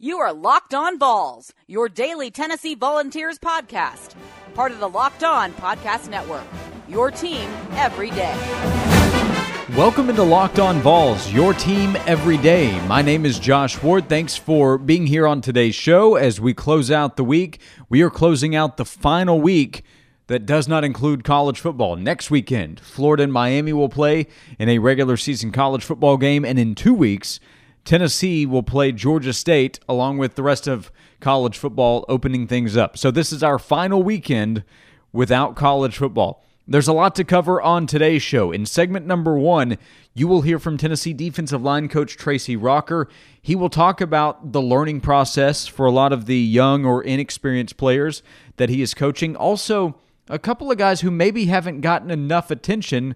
You are Locked On Vols, your daily Tennessee Volunteers podcast, part of the Locked On Podcast Network. Your team every day. Welcome into Locked On Vols, your team every day. My name is Josh Ward. Thanks for being here on today's show as we close out the week. We are closing out the final week that does not include college football. Next weekend, Florida and Miami will play in a regular season college football game, and in two weeks, Tennessee will play Georgia State along with the rest of college football, opening things up. So, this is our final weekend without college football. There's a lot to cover on today's show. In segment number one, you will hear from Tennessee defensive line coach Tracy Rocker. He will talk about the learning process for a lot of the young or inexperienced players that he is coaching. Also, a couple of guys who maybe haven't gotten enough attention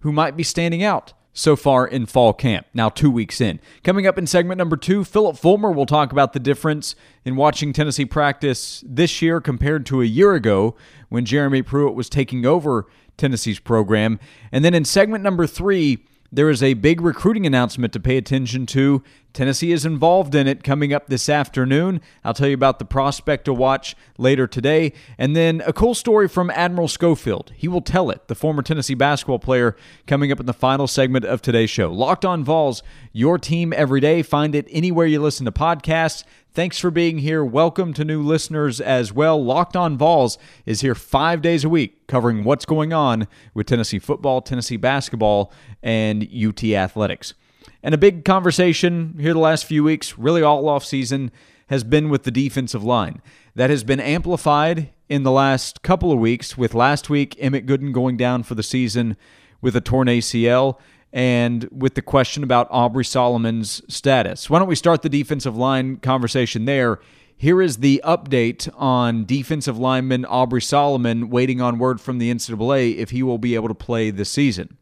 who might be standing out so far in fall camp, now two weeks in. Coming up in segment number two, Phillip Fulmer will talk about the difference in watching Tennessee practice this year compared to a year ago when Jeremy Pruitt was taking over Tennessee's program. And then in segment number three, there is a big recruiting announcement to pay attention to. Tennessee is involved in it coming up this afternoon. I'll tell you about the prospect to watch later today. And then a cool story from Admiral Schofield. He will tell it, the former Tennessee basketball player, coming up in the final segment of today's show. Locked on Vols, your team every day. Find it anywhere you listen to podcasts. Thanks for being here. Welcome to new listeners as well. Locked on Vols is here five days a week covering what's going on with Tennessee football, Tennessee basketball, and UT athletics. And a big conversation here the last few weeks, really all off season, has been with the defensive line. That has been amplified in the last couple of weeks, with last week Emmett Gooden going down for the season with a torn ACL and with the question about Aubrey Solomon's status. Why don't we start the defensive line conversation there? Here is the update on defensive lineman Aubrey Solomon waiting on word from the NCAA if he will be able to play this season.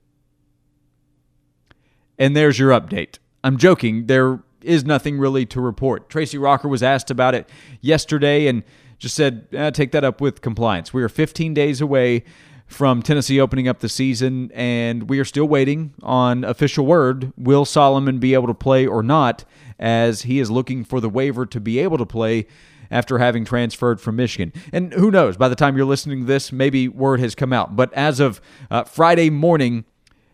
And there's your update. I'm joking. There is nothing really to report. Tracy Rocker was asked about it yesterday and just said, eh, take that up with compliance. We are 15 days away from Tennessee opening up the season, and we are still waiting on official word. Will Solomon be able to play or not, as he is looking for the waiver to be able to play after having transferred from Michigan. And who knows, by the time you're listening to this, maybe word has come out. But as of uh, Friday morning,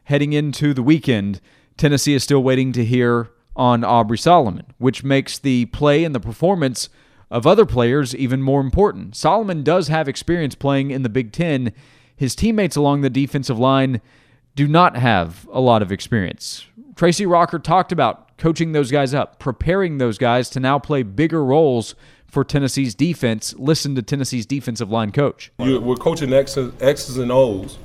heading into the weekend, Tennessee is still waiting to hear on Aubrey Solomon, which makes the play and the performance of other players even more important. Solomon does have experience playing in the Big Ten his teammates along the defensive line do not have a lot of experience. Tracy Rocker talked about coaching those guys up, preparing those guys to now play bigger roles for Tennessee's defense. Listen to Tennessee's defensive line coach. We're coaching X's, X's and O's,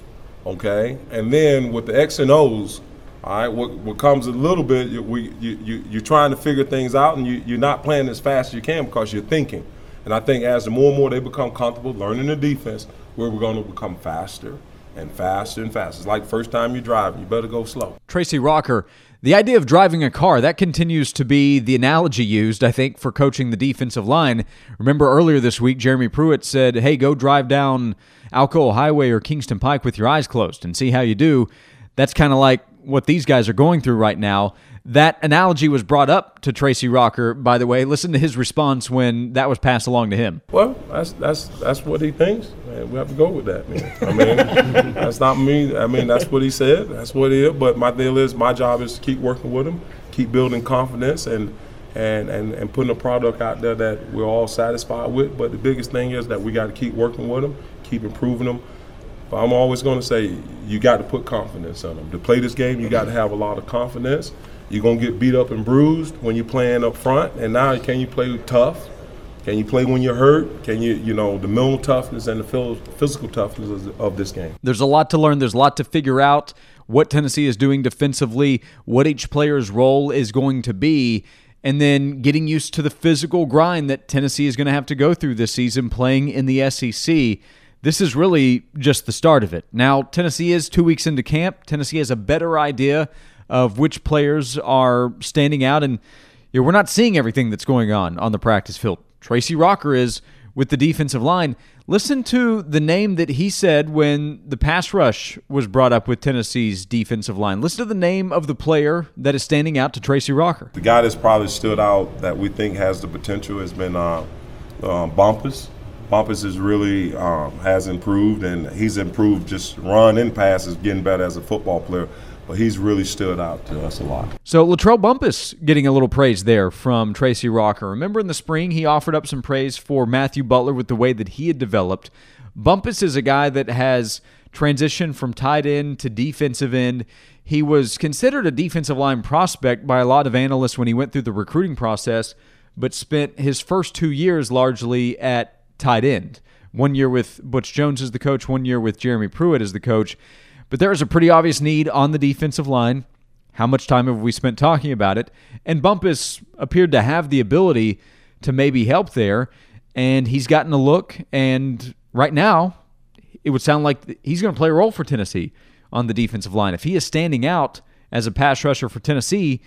okay? And then with the X and O's, all right, what, what comes a little bit, you, we, you, you, you're trying to figure things out and you, you're not playing as fast as you can because you're thinking. And I think as the more and more they become comfortable learning the defense, where we're going to become faster and faster and faster. It's like first time you're driving, you better go slow. Tracy Rocker, the idea of driving a car, that continues to be the analogy used, I think, for coaching the defensive line. Remember earlier this week, Jeremy Pruitt said, hey, go drive down Alcoa Highway or Kingston Pike with your eyes closed and see how you do. That's kind of like what these guys are going through right now. That analogy was brought up to Tracy Rocker, by the way. Listen to his response when that was passed along to him. Well, that's that's that's what he thinks. Man, we have to go with that, man. I mean, that's not me. I mean, that's what he said. That's what he is. But my deal is, my job is to keep working with him, keep building confidence, and and and and putting a product out there that we're all satisfied with. But the biggest thing is that we got to keep working with him, keep improving them. But I'm always going to say you got to put confidence in them. To play this game, you got to mm-hmm. have a lot of confidence you're gonna get beat up and bruised when you're playing up front. And now, can you play tough? Can you play when you're hurt? Can you, you know, the mental toughness and the physical toughness of this game? There's a lot to learn. There's a lot to figure out. What Tennessee is doing defensively, what each player's role is going to be, and then getting used to the physical grind that Tennessee is going to have to go through this season playing in the SEC. This is really just the start of it. Now, Tennessee is two weeks into camp. Tennessee has a better idea of which players are standing out. And you know, we're not seeing everything that's going on on the practice field. Tracy Rocker is with the defensive line. Listen to the name that he said when the pass rush was brought up with Tennessee's defensive line. Listen to the name of the player that is standing out to Tracy Rocker. The guy that's probably stood out that we think has the potential has been uh, uh, Bumpus. Bumpus is really um, has improved, and he's improved just run and passes, getting better as a football player but he's really stood out to us a lot. So Latrell Bumpus getting a little praise there from Tracy Rocker. Remember in the spring he offered up some praise for Matthew Butler with the way that he had developed. Bumpus is a guy that has transitioned from tight end to defensive end. He was considered a defensive line prospect by a lot of analysts when he went through the recruiting process, but spent his first two years largely at tight end. One year with Butch Jones as the coach, one year with Jeremy Pruitt as the coach. But there is a pretty obvious need on the defensive line. How much time have we spent talking about it? And Bumpus appeared to have the ability to maybe help there, and he's gotten a look. And right now, it would sound like he's going to play a role for Tennessee on the defensive line. If he is standing out as a pass rusher for Tennessee,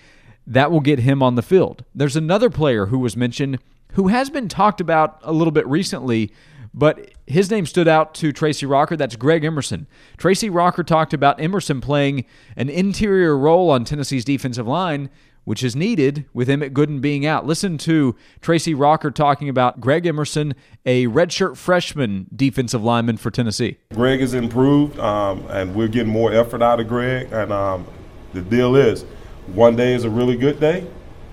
that will get him on the field. There's another player who was mentioned who has been talked about a little bit recently but his name stood out to Tracy Rocker. That's Greg Emerson. Tracy Rocker talked about Emerson playing an interior role on Tennessee's defensive line, which is needed with Emmett Gooden being out. Listen to Tracy Rocker talking about Greg Emerson, a redshirt freshman defensive lineman for Tennessee. Greg has improved, um, and we're getting more effort out of Greg. And um, the deal is, one day is a really good day,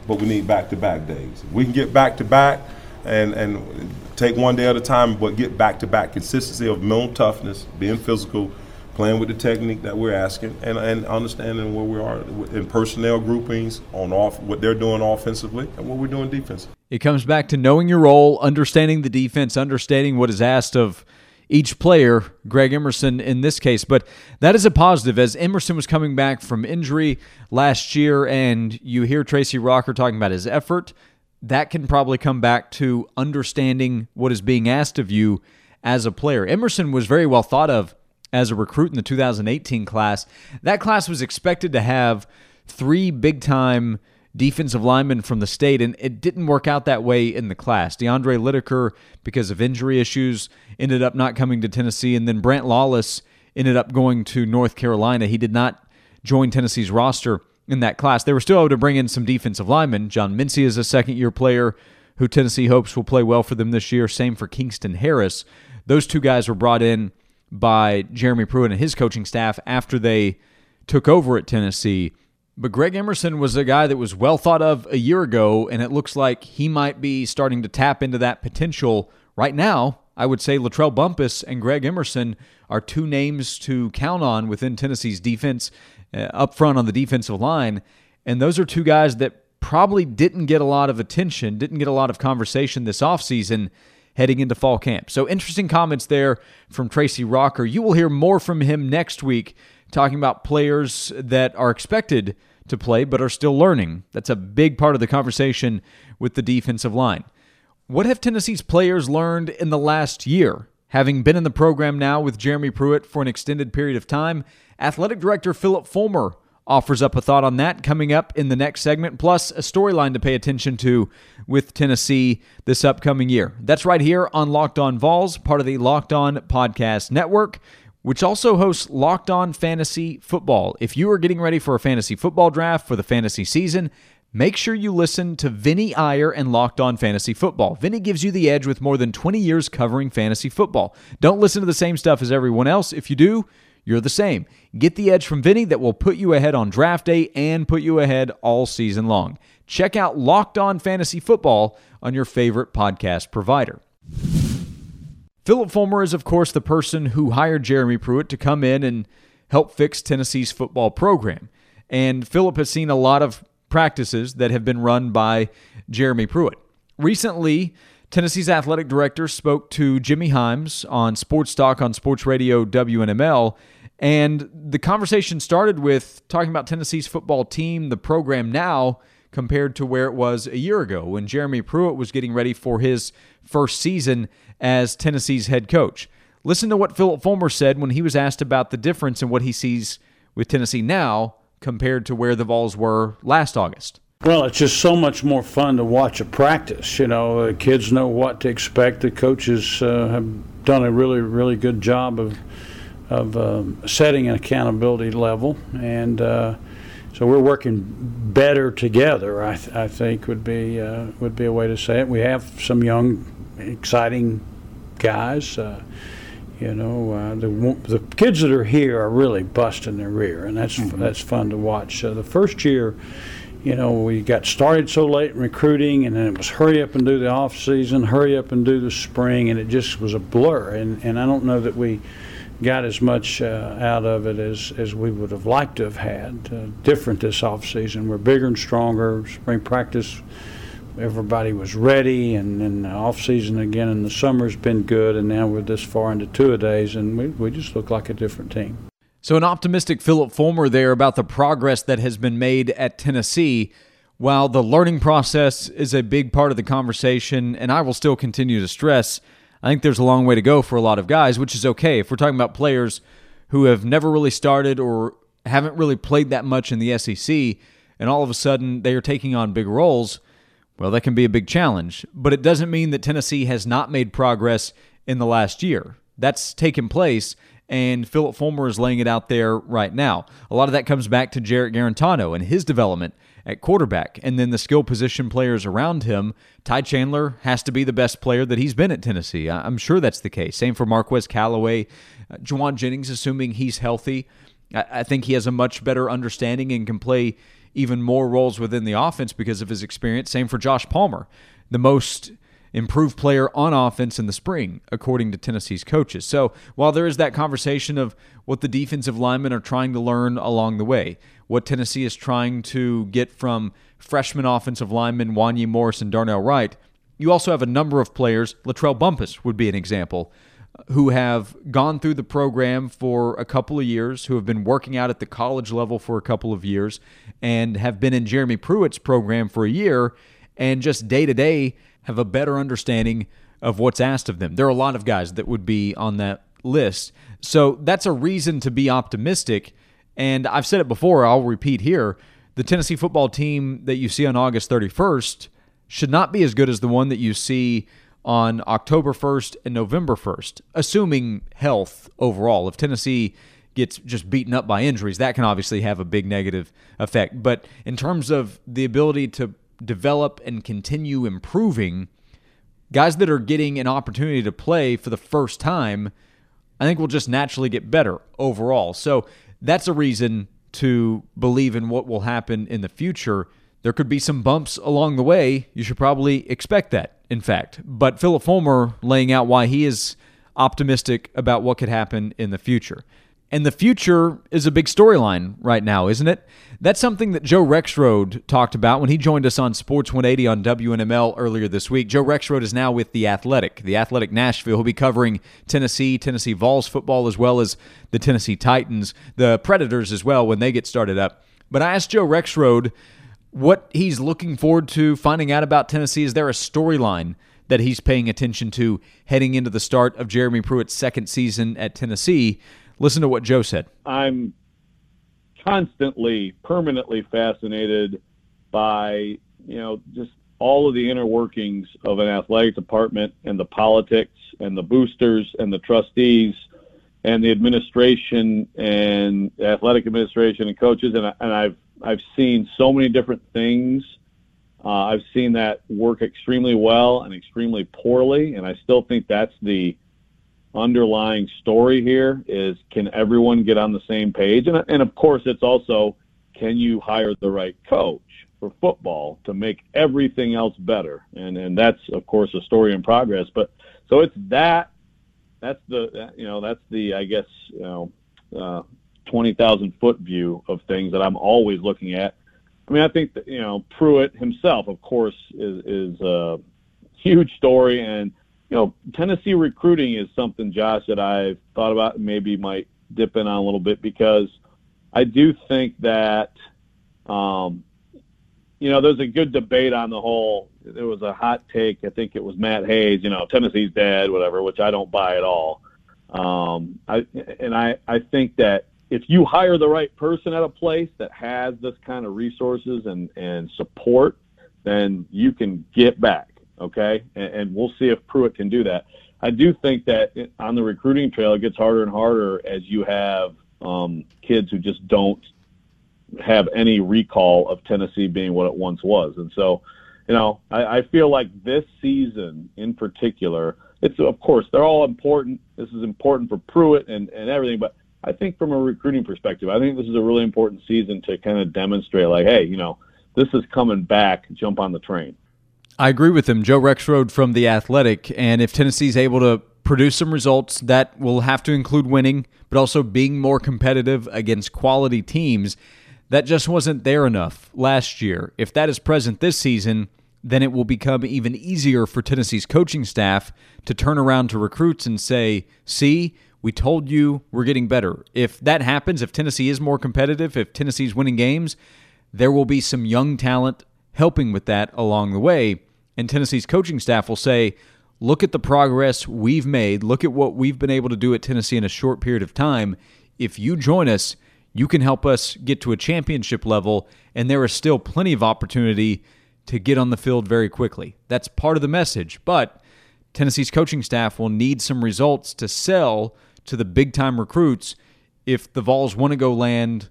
but we need back-to-back days. We can get back-to-back, and and take one day at a time, but get back to back consistency of mental toughness, being physical, playing with the technique that we're asking, and, and understanding where we are in personnel groupings on off what they're doing offensively and what we're doing defensively. It comes back to knowing your role, understanding the defense, understanding what is asked of each player, Greg Emerson in this case. But that is a positive as Emerson was coming back from injury last year, and you hear Tracy Rocker talking about his effort, that can probably come back to understanding what is being asked of you as a player. Emerson was very well thought of as a recruit in the 2018 class. That class was expected to have three big time defensive linemen from the state, and it didn't work out that way in the class. DeAndre Lideker, because of injury issues, ended up not coming to Tennessee, and then Brant Lawless ended up going to North Carolina. He did not join Tennessee's roster in that class. They were still able to bring in some defensive linemen. John Mincey is a second year player who Tennessee hopes will play well for them this year. Same for Kingston Harris. Those two guys were brought in by Jeremy Pruitt and his coaching staff after they took over at Tennessee. But Greg Emerson was a guy that was well thought of a year ago, and it looks like he might be starting to tap into that potential right now. I would say Latrell Bumpus and Greg Emerson are two names to count on within Tennessee's defense uh, up front on the defensive line. And those are two guys that probably didn't get a lot of attention, didn't get a lot of conversation this offseason heading into fall camp. So interesting comments there from Tracy Rocker. You will hear more from him next week talking about players that are expected to play but are still learning. That's a big part of the conversation with the defensive line. What have Tennessee's players learned in the last year? Having been in the program now with Jeremy Pruitt for an extended period of time, Athletic Director Phillip Fulmer offers up a thought on that coming up in the next segment, plus a storyline to pay attention to with Tennessee this upcoming year. That's right here on Locked On Vols, part of the Locked On Podcast Network, which also hosts Locked On Fantasy Football. If you are getting ready for a fantasy football draft for the fantasy season, Make sure you listen to Vinny Iyer and Locked On Fantasy Football. Vinny gives you the edge with more than 20 years covering fantasy football. Don't listen to the same stuff as everyone else. If you do, you're the same. Get the edge from Vinny that will put you ahead on draft day and put you ahead all season long. Check out Locked On Fantasy Football on your favorite podcast provider. Phillip Fulmer is, of course, the person who hired Jeremy Pruitt to come in and help fix Tennessee's football program. And Phillip has seen a lot of practices that have been run by Jeremy Pruitt. Recently, Tennessee's athletic director spoke to Jimmy Hyams on Sports Talk on Sports Radio WNML, and the conversation started with talking about Tennessee's football team, the program now, compared to where it was a year ago when Jeremy Pruitt was getting ready for his first season as Tennessee's head coach. Listen to what Phillip Fulmer said when he was asked about the difference in what he sees with Tennessee now compared to where the Vols were last August. Well, it's just so much more fun to watch a practice. You know, the kids know what to expect. The coaches uh, have done a really, really good job of of uh, setting an accountability level, and uh, so we're working better together. I, th- I think would be uh, would be a way to say it. We have some young, exciting guys. Uh, you know, uh, the the kids that are here are really busting their rear, and that's mm-hmm. that's fun to watch. So the first year you know, we got started so late in recruiting, and then it was hurry up and do the off season, hurry up and do the spring, and it just was a blur. And, and I don't know that we got as much uh, out of it as, as we would have liked to have had. Uh, different this off season. We're bigger and stronger. Spring practice, everybody was ready, and then the off season again in the summer's been good, and now we're this far into two a days, and we, we just look like a different team. So, an optimistic Phillip Fulmer there about the progress that has been made at Tennessee. While the learning process is a big part of the conversation, and I will still continue to stress, I think there's a long way to go for a lot of guys, which is okay. If we're talking about players who have never really started or haven't really played that much in the SEC, and all of a sudden they are taking on big roles, well, that can be a big challenge. But it doesn't mean that Tennessee has not made progress in the last year. That's taken place, and Phillip Fulmer is laying it out there right now. A lot of that comes back to Jarrett Guarantano and his development at quarterback, and then the skill position players around him. Ty Chandler has to be the best player that he's been at Tennessee. I'm sure that's the case. Same for Marquez Callaway, uh, Jauan Jennings, assuming he's healthy. I think he has a much better understanding and can play even more roles within the offense because of his experience. Same for Josh Palmer, the most improved player on offense in the spring, according to Tennessee's coaches. So while there is that conversation of what the defensive linemen are trying to learn along the way, what Tennessee is trying to get from freshman offensive linemen Wanya Morris and Darnell Wright, you also have a number of players, Latrell Bumpus would be an example, who have gone through the program for a couple of years, who have been working out at the college level for a couple of years, and have been in Jeremy Pruitt's program for a year, and just day to day have a better understanding of what's asked of them. There are a lot of guys that would be on that list. So that's a reason to be optimistic. And I've said it before, I'll repeat here. The Tennessee football team that you see on August 31st should not be as good as the one that you see on October 1st and November 1st, assuming health overall. If Tennessee gets just beaten up by injuries, that can obviously have a big negative effect. But in terms of the ability to develop and continue improving, guys that are getting an opportunity to play for the first time, I think will just naturally get better overall. So that's a reason to believe in what will happen in the future. There could be some bumps along the way. You should probably expect that, in fact. But Phillip Fulmer laying out why he is optimistic about what could happen in the future. And the future is a big storyline right now, isn't it? That's something that Joe Rexrode talked about when he joined us on Sports 180 on WNML earlier this week. Joe Rexrode is now with The Athletic, The Athletic Nashville. He'll be covering Tennessee, Tennessee Vols football, as well as the Tennessee Titans, the Predators as well when they get started up. But I asked Joe Rexrode what he's looking forward to finding out about Tennessee. Is there a storyline that he's paying attention to heading into the start of Jeremy Pruitt's second season at Tennessee? Listen to what Joe said. I'm constantly, permanently fascinated by, you know, just all of the inner workings of an athletic department and the politics and the boosters and the trustees and the administration and athletic administration and coaches. And, and I've, I've seen so many different things. Uh, I've seen that work extremely well and extremely poorly. And I still think that's the, underlying story here is can everyone get on the same page? And, and of course, it's also can you hire the right coach for football to make everything else better? And and that's of course a story in progress. But so it's that that's the you know that's the I guess you know uh, twenty thousand foot view of things that I'm always looking at. I mean, I think that you know Pruitt himself, of course, is is a huge story and you know, Tennessee recruiting is something, Josh, that I've thought about and maybe might dip in on a little bit because I do think that, um, you know, there's a good debate on the whole. There was a hot take. I think it was Matt Hayes. You know, Tennessee's dead, whatever, which I don't buy at all. Um, I and I I think that if you hire the right person at a place that has this kind of resources and, and support, then you can get back. Okay. And, and we'll see if Pruitt can do that. I do think that on the recruiting trail, it gets harder and harder as you have um, kids who just don't have any recall of Tennessee being what it once was. And so, you know, I, I feel like this season in particular, it's of course they're all important. This is important for Pruitt and, and everything, but I think from a recruiting perspective, I think this is a really important season to kind of demonstrate like, hey, you know, this is coming back, jump on the train. I agree with him, Joe Rexrode from The Athletic. And if Tennessee's able to produce some results that will have to include winning, but also being more competitive against quality teams, that just wasn't there enough last year. If that is present this season, then it will become even easier for Tennessee's coaching staff to turn around to recruits and say, see, we told you we're getting better. If that happens, if Tennessee is more competitive, if Tennessee's winning games, there will be some young talent helping with that along the way. And Tennessee's coaching staff will say, look at the progress we've made. Look at what we've been able to do at Tennessee in a short period of time. If you join us, you can help us get to a championship level, and there is still plenty of opportunity to get on the field very quickly. That's part of the message. But Tennessee's coaching staff will need some results to sell to the big time recruits if the Vols want to go land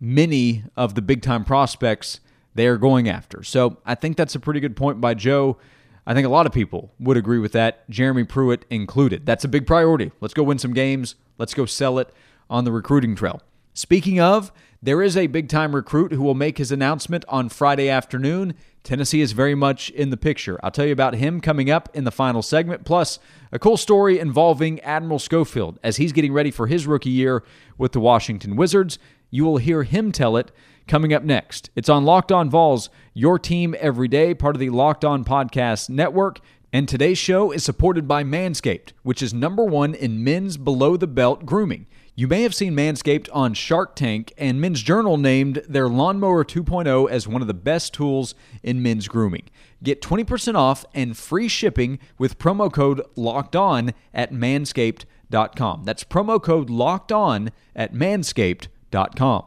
many of the big time prospects they are going after. So I think that's a pretty good point by Joe. I think a lot of people would agree with that, Jeremy Pruitt included. That's a big priority. Let's go win some games. Let's go sell it on the recruiting trail. Speaking of, there is a big time recruit who will make his announcement on Friday afternoon. Tennessee is very much in the picture. I'll tell you about him coming up in the final segment, plus a cool story involving Admiral Schofield as he's getting ready for his rookie year with the Washington Wizards. You will hear him tell it coming up next. It's on Locked On Vols, your team every day, part of the Locked On Podcast Network. And today's show is supported by Manscaped, which is number one in men's below the belt grooming. You may have seen Manscaped on Shark Tank, and Men's Journal named their Lawnmower 2.0 as one of the best tools in men's grooming. Get 20% off and free shipping with promo code LOCKED ON at manscaped.com. That's promo code LOCKED ON at manscaped.com.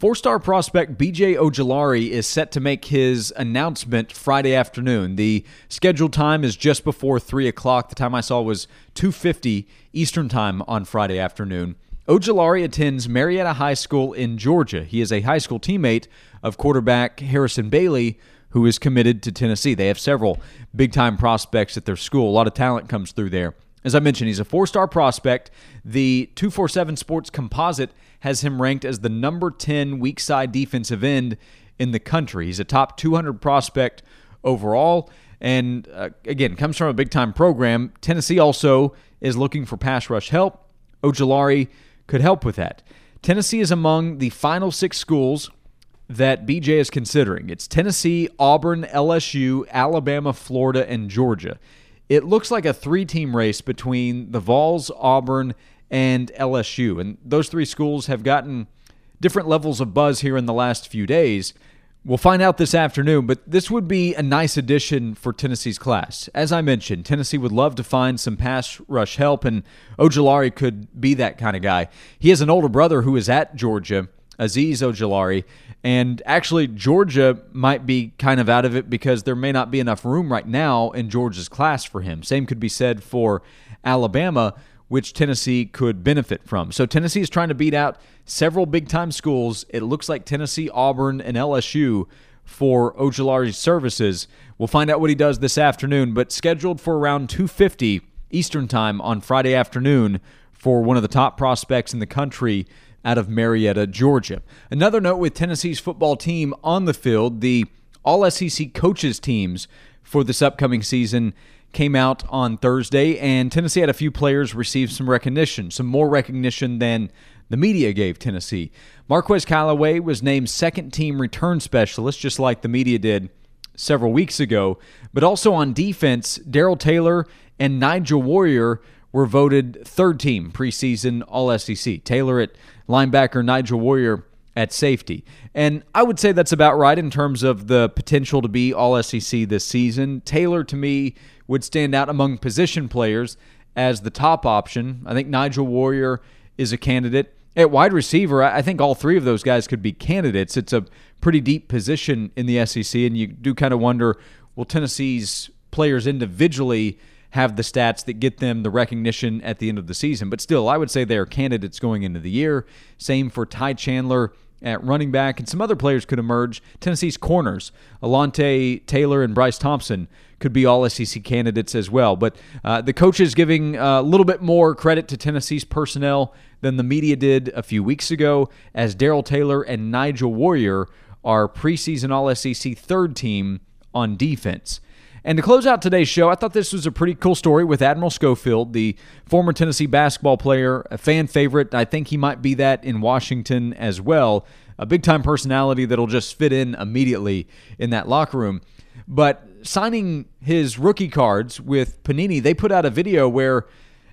Four star prospect BJ Ojulari is set to make his announcement Friday afternoon. The scheduled time is just before 3 o'clock. The time I saw was 2.50 Eastern Time on Friday afternoon. Ojulari attends Marietta High School in Georgia. He is a high school teammate of quarterback Harrison Bailey, who is committed to Tennessee. They have several big time prospects at their school. A lot of talent comes through there. As I mentioned, he's a four star prospect. The 247 Sports Composite has him ranked as the number 10 weak side defensive end in the country. He's a top 200 prospect overall. And uh, again, comes from a big time program. Tennessee also is looking for pass rush help. Ojulari could help with that. Tennessee is among the final six schools that BJ is considering. It's Tennessee, Auburn, LSU, Alabama, Florida, and Georgia. It looks like a three team race between the Vols, Auburn, and LSU. And those three schools have gotten different levels of buzz here in the last few days. We'll find out this afternoon, but this would be a nice addition for Tennessee's class. As I mentioned, Tennessee would love to find some pass rush help, and Ojulari could be that kind of guy. He has an older brother who is at Georgia, Azeez Ojulari, and actually, Georgia might be kind of out of it because there may not be enough room right now in Georgia's class for him. Same could be said for Alabama which Tennessee could benefit from. So Tennessee is trying to beat out several big time schools. It looks like Tennessee, Auburn, and LSU for Ojulari's services. We'll find out what he does this afternoon, but scheduled for around 2:50 Eastern Time on Friday afternoon for one of the top prospects in the country out of Marietta, Georgia. Another note with Tennessee's football team on the field, the All SEC coaches teams for this upcoming season came out on Thursday, and Tennessee had a few players receive some recognition, some more recognition than the media gave Tennessee. Marquez Callaway was named second team return specialist, just like the media did several weeks ago. But also on defense, Darrell Taylor and Nigel Warrior were voted third team preseason All SEC. Taylor at linebacker, Nigel Warrior at safety. And I would say that's about right in terms of the potential to be All SEC this season. Taylor, to me, would stand out among position players as the top option. I think Nigel Warrior is a candidate. At wide receiver, I think all three of those guys could be candidates. It's a pretty deep position in the SEC, and you do kind of wonder will Tennessee's players individually have the stats that get them the recognition at the end of the season? But still, I would say they are candidates going into the year. Same for Ty Chandler at running back, and some other players could emerge. Tennessee's corners, Alontae Taylor and Bryce Thompson, could be all SEC candidates as well. But uh, the coaches giving a little bit more credit to Tennessee's personnel than the media did a few weeks ago, as Darrell Taylor and Nigel Warrior are preseason All SEC third team on defense. And to close out today's show, I thought this was a pretty cool story with Admiral Schofield, the former Tennessee basketball player, a fan favorite. I think he might be that in Washington as well. A big time personality that'll just fit in immediately in that locker room. But signing his rookie cards with Panini, they put out a video where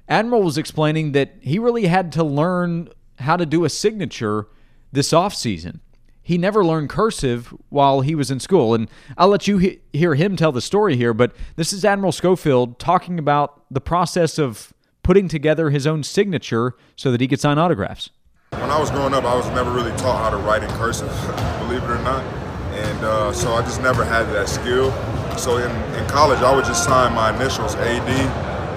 Admiral was explaining that he really had to learn how to do a signature this offseason he never learned cursive while he was in school. And I'll let you he- hear him tell the story here, but this is Admiral Schofield talking about the process of putting together his own signature so that he could sign autographs. When I was growing up, I was never really taught how to write in cursive, believe it or not. And uh, so I just never had that skill. So in, in college, I would just sign my initials, AD,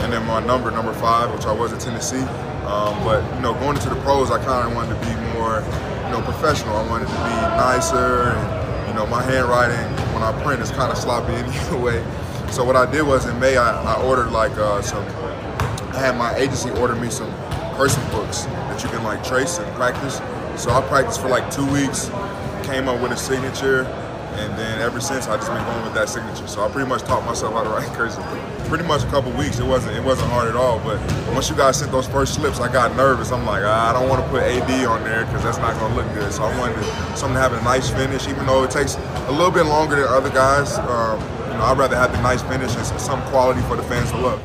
and then my number, number five, which I was at Tennessee. Um, but, you know, going into the pros, I kind of wanted to be more you know, professional. I wanted to be nicer, and you know, my handwriting when I print is kind of sloppy anyway. So what I did was in May, I, I ordered like uh, some. I had my agency order me some cursive books that you can like trace and practice. So I practiced for like two weeks, came up with a signature, and then ever since I just been going with that signature. So I pretty much taught myself how to write cursive. Pretty much a couple weeks. It wasn't it wasn't hard at all. But once you guys sent those first slips, I got nervous. I'm like, ah, I don't want to put AD on there because that's not gonna look good. So I wanted something to have a nice finish, even though it takes a little bit longer than other guys. Um, you know, I'd rather have the nice finish and some quality for the fans to love.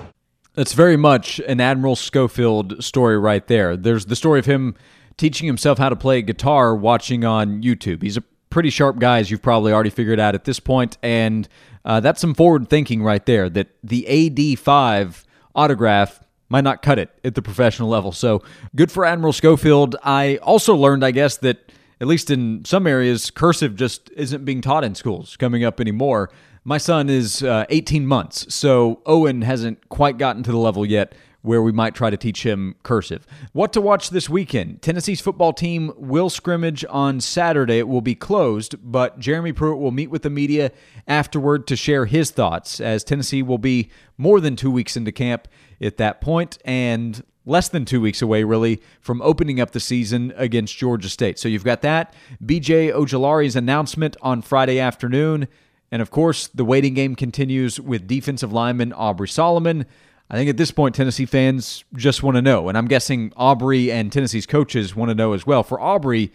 That's very much an Admiral Schofield story right there. There's the story of him teaching himself how to play guitar watching on YouTube. He's a pretty sharp guys you've probably already figured out at this point, and uh, that's some forward thinking right there. That the AD5 autograph might not cut it at the professional level. So good for Admiral Schofield. I also learned, I guess, that at least in some areas, cursive just isn't being taught in schools coming up anymore. My son is uh, 18 months, so Owen hasn't quite gotten to the level yet where we might try to teach him cursive. What to watch this weekend? Tennessee's football team will scrimmage on Saturday. It will be closed, but Jeremy Pruitt will meet with the media afterward to share his thoughts, as Tennessee will be more than two weeks into camp at that point and less than two weeks away, really, from opening up the season against Georgia State. So you've got that. BJ Ojulari's announcement on Friday afternoon. And of course, the waiting game continues with defensive lineman Aubrey Solomon. I think at this point, Tennessee fans just want to know. And I'm guessing Aubrey and Tennessee's coaches want to know as well. For Aubrey,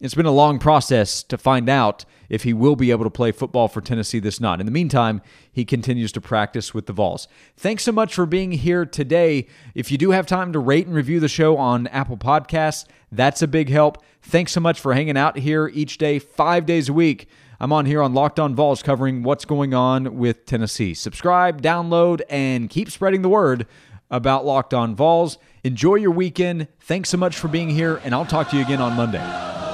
it's been a long process to find out if he will be able to play football for Tennessee this not. In the meantime, he continues to practice with the Vols. Thanks so much for being here today. If you do have time to rate and review the show on Apple Podcasts, that's a big help. Thanks so much for hanging out here each day, five days a week. I'm on here on Locked On Vols covering what's going on with Tennessee. Subscribe, download, and keep spreading the word about Locked On Vols. Enjoy your weekend. Thanks so much for being here, and I'll talk to you again on Monday.